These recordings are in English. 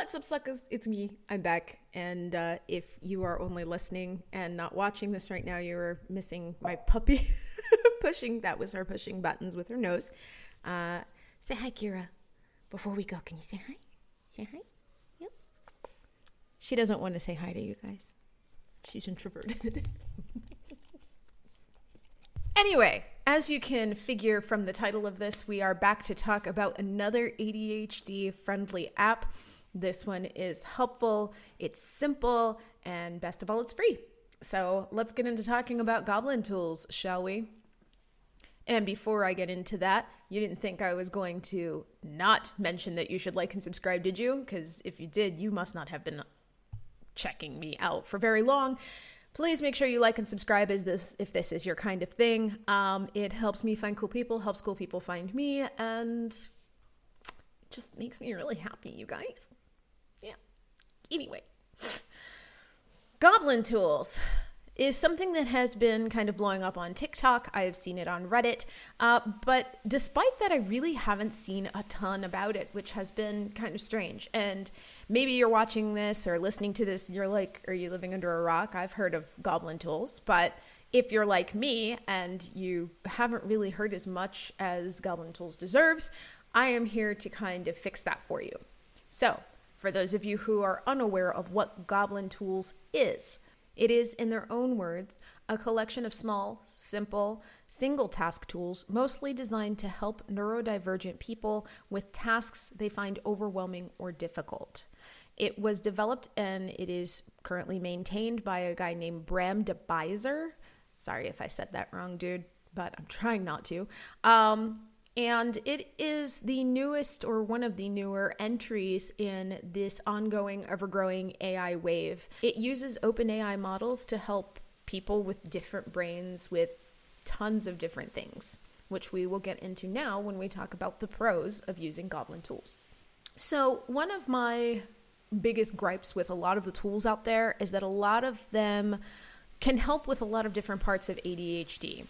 What's up, suckers? It's me. I'm back. And uh, if you are only listening and not watching this right now, you're missing my puppy pushing. That was her pushing buttons with her nose. Uh, say hi, Kira. Before we go, can you say hi? Say hi. Yep. She doesn't want to say hi to you guys. She's introverted. anyway, as you can figure from the title of this, we are back to talk about another ADHD friendly app. This one is helpful, it's simple, and best of all, it's free. So let's get into talking about Goblin Tools, shall we? And before I get into that, you didn't think I was going to not mention that you should like and subscribe, did you? Because if you did, you must not have been checking me out for very long. Please make sure you like and subscribe as this if this is your kind of thing. Um, it helps me find cool people, helps cool people find me, and just makes me really happy, you guys. Anyway, Goblin Tools is something that has been kind of blowing up on TikTok. I have seen it on Reddit. Uh, but despite that, I really haven't seen a ton about it, which has been kind of strange. And maybe you're watching this or listening to this and you're like, are you living under a rock? I've heard of Goblin Tools, but if you're like me and you haven't really heard as much as Goblin Tools deserves, I am here to kind of fix that for you. So, for those of you who are unaware of what Goblin Tools is, it is, in their own words, a collection of small, simple, single task tools mostly designed to help neurodivergent people with tasks they find overwhelming or difficult. It was developed and it is currently maintained by a guy named Bram de Buyser. Sorry if I said that wrong, dude, but I'm trying not to. Um, and it is the newest or one of the newer entries in this ongoing, ever growing AI wave. It uses OpenAI models to help people with different brains with tons of different things, which we will get into now when we talk about the pros of using Goblin tools. So, one of my biggest gripes with a lot of the tools out there is that a lot of them can help with a lot of different parts of ADHD,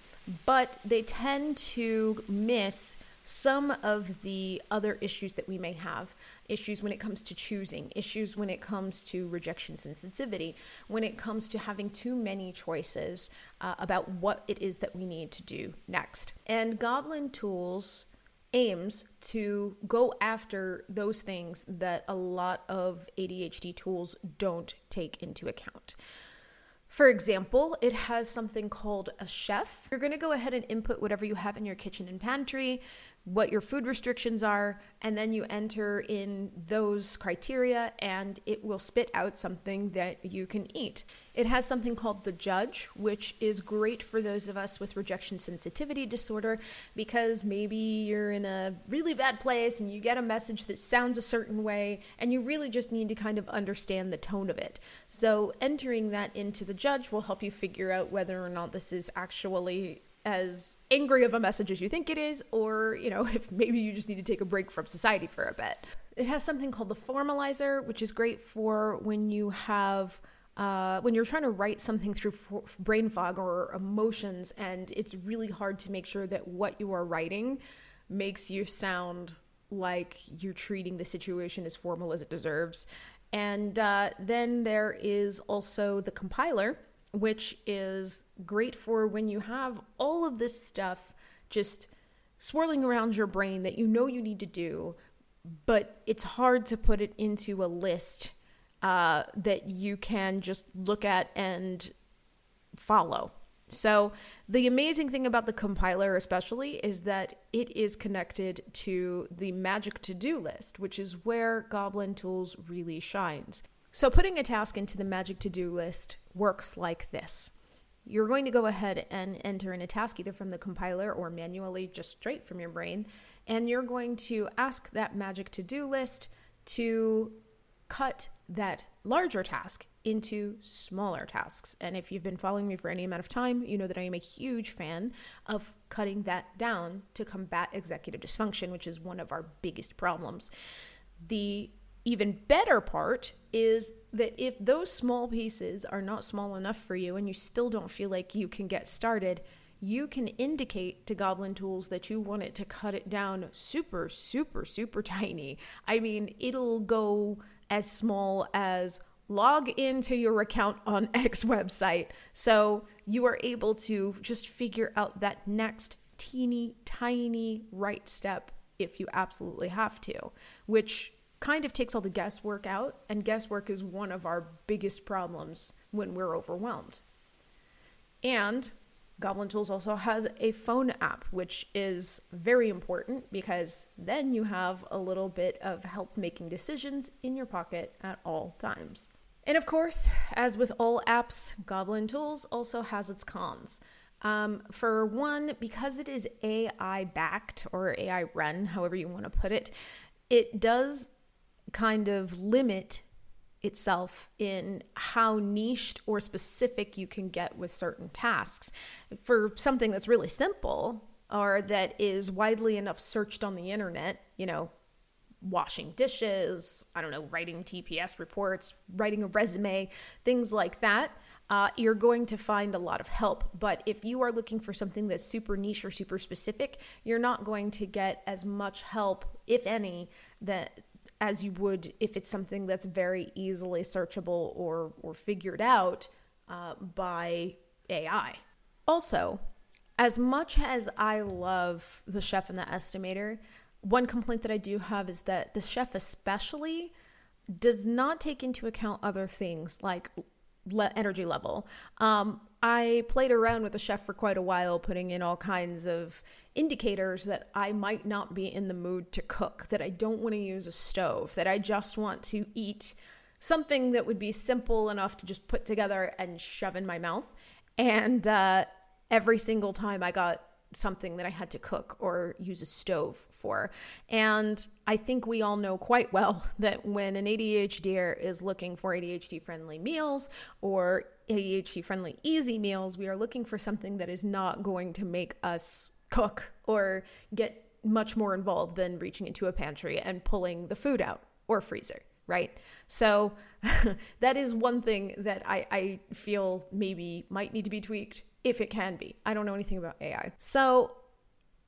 but they tend to miss some of the other issues that we may have issues when it comes to choosing, issues when it comes to rejection sensitivity, when it comes to having too many choices uh, about what it is that we need to do next. And Goblin Tools aims to go after those things that a lot of ADHD tools don't take into account. For example, it has something called a chef. You're to go ahead and input whatever you have in your kitchen and pantry what your food restrictions are, and then you enter in those criteria and it will spit out something that you can eat. It has something called the judge, which is great for those of us with rejection sensitivity disorder because maybe you're in a really bad place and you get a message that sounds a certain way and you really just need to kind of understand the tone of it. So entering that into the judge will help you figure out whether or not this is actually as angry of a message as you think it is, or, you know, if maybe you just need to take a break from society for a bit. It has something called the formalizer, which is great for when you have. Uh, when you're trying to write something through brain fog or emotions, and it's really hard to make sure that what you are writing makes you sound like you're treating the situation as formal as it deserves. And uh, then there is also the compiler, which is great for when you have all of this stuff just swirling around your brain that you know you need to do, but it's hard to put it into a list uh, that you can just look at and follow. So, the amazing thing about the compiler, especially, is that it is connected to the Magic To Do list, which is where Goblin Tools really shines. So, putting a task into the Magic To Do list works like this. You're going to go ahead and enter in a task either from the compiler or manually, just straight from your brain. And you're going to ask that Magic To Do list to cut that larger task into smaller tasks. And if you've been following me for any amount of time, you know that I am a huge fan of cutting that down to combat executive dysfunction, which is one of our biggest problems. The even better part is that if those small pieces are not small enough for you and you still don't feel like you can get started, you can indicate to Goblin Tools that you want it to cut it down super, super, super tiny. I mean, it'll go as small as log into your account on X website. So you are able to just figure out that next teeny tiny right step if you absolutely have to, which kind of takes all the guesswork out. And guesswork is one of our biggest problems when we're overwhelmed. And Goblin Tools also has a phone app, which is very important because then you have a little bit of help making decisions in your pocket at all times. And of course, as with all apps, Goblin Tools also has its cons. Um, for one, because it is AI backed or AI run, however you want to put it, it does kind of limit itself in how niched or specific you can get with certain tasks. For something that's really simple or that is widely enough searched on the internet, you know, washing dishes, I don't know, writing TPS reports, writing a resume, things like that. Uh, you're going to find a lot of help. But if you are looking for something that's super niche or super specific, you're not going to get as much help, if any, that as you would if it's something that's very easily searchable or or figured out uh, by AI. Also, as much as I love the chef and the estimator, one complaint that I do have is that the chef, especially, does not take into account other things like le- energy level. Um, I played around with the chef for quite a while, putting in all kinds of indicators that I might not be in the mood to cook, that I don't want to use a stove, that I just want to eat something that would be simple enough to just put together and shove in my mouth. And uh, every single time I got something that I had to cook or use a stove for. And I think we all know quite well that when an ADHDer is looking for ADHD friendly meals or ADHD friendly easy meals, we are looking for something that is not going to make us cook or get much more involved than reaching into a pantry and pulling the food out or freezer right? So that is one thing that I, I feel maybe might need to be tweaked if it can be. I don't know anything about AI. So,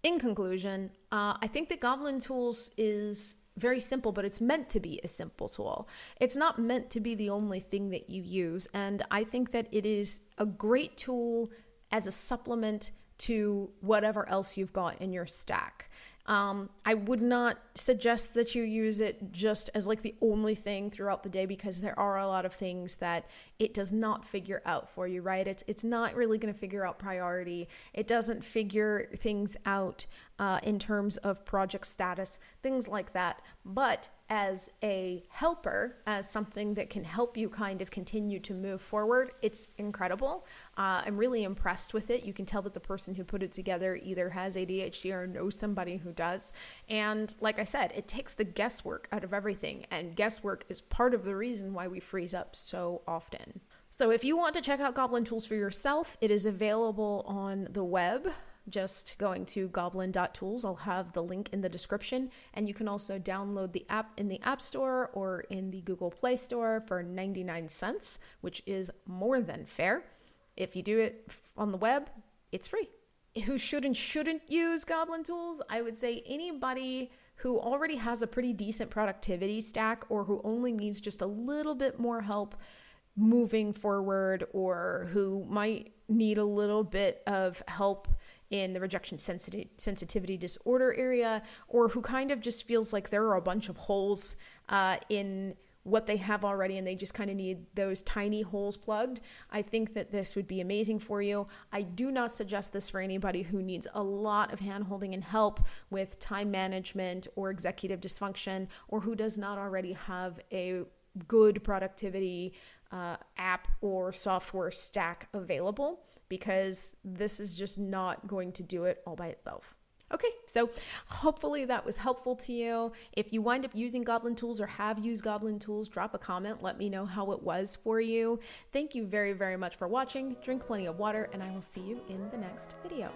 in conclusion, uh, I think that Goblin Tools is very simple, but it's meant to be a simple tool. It's not meant to be the only thing that you use. And I think that it is a great tool as a supplement to whatever else you've got in your stack. Um, I would not suggest that you use it just as like the only thing throughout the day because there are a lot of things that it does not figure out for you, right? It's it's not really going to figure out priority. It doesn't figure things out uh, in terms of project status, things like that. But as a helper, as something that can help you kind of continue to move forward, it's incredible. Uh, I'm really impressed with it. You can tell that the person who put it together either has ADHD or knows somebody who does. And like I said, it takes the guesswork out of everything. And guesswork is part of the reason why we freeze up so often. So if you want to check out Goblin Tools for yourself, it is available on the web just going to goblin.tools. I'll have the link in the description. And you can also download the app in the App Store or in the Google Play Store for 99 cents, which is more than fair. If you do it on the web, it's free. Who should and shouldn't use Goblin Tools? I would say anybody who already has a pretty decent productivity stack or who only needs just a little bit more help moving forward or who might need a little bit of help in the rejection sensitivity, sensitivity disorder area, or who kind of just feels like there are a bunch of holes uh, in what they have already and they just kind of need those tiny holes plugged, I think that this would be amazing for you. I do not suggest this for anybody who needs a lot of handholding and help with time management or executive dysfunction or who does not already have a good productivity uh, app or software stack available because this is just not going to do it all by itself. Okay, so hopefully that was helpful to you. If you wind up using Goblin Tools or have used Goblin Tools, drop a comment. Let me know how it was for you. Thank you very, very much for watching. Drink plenty of water, and I will see you in the next video.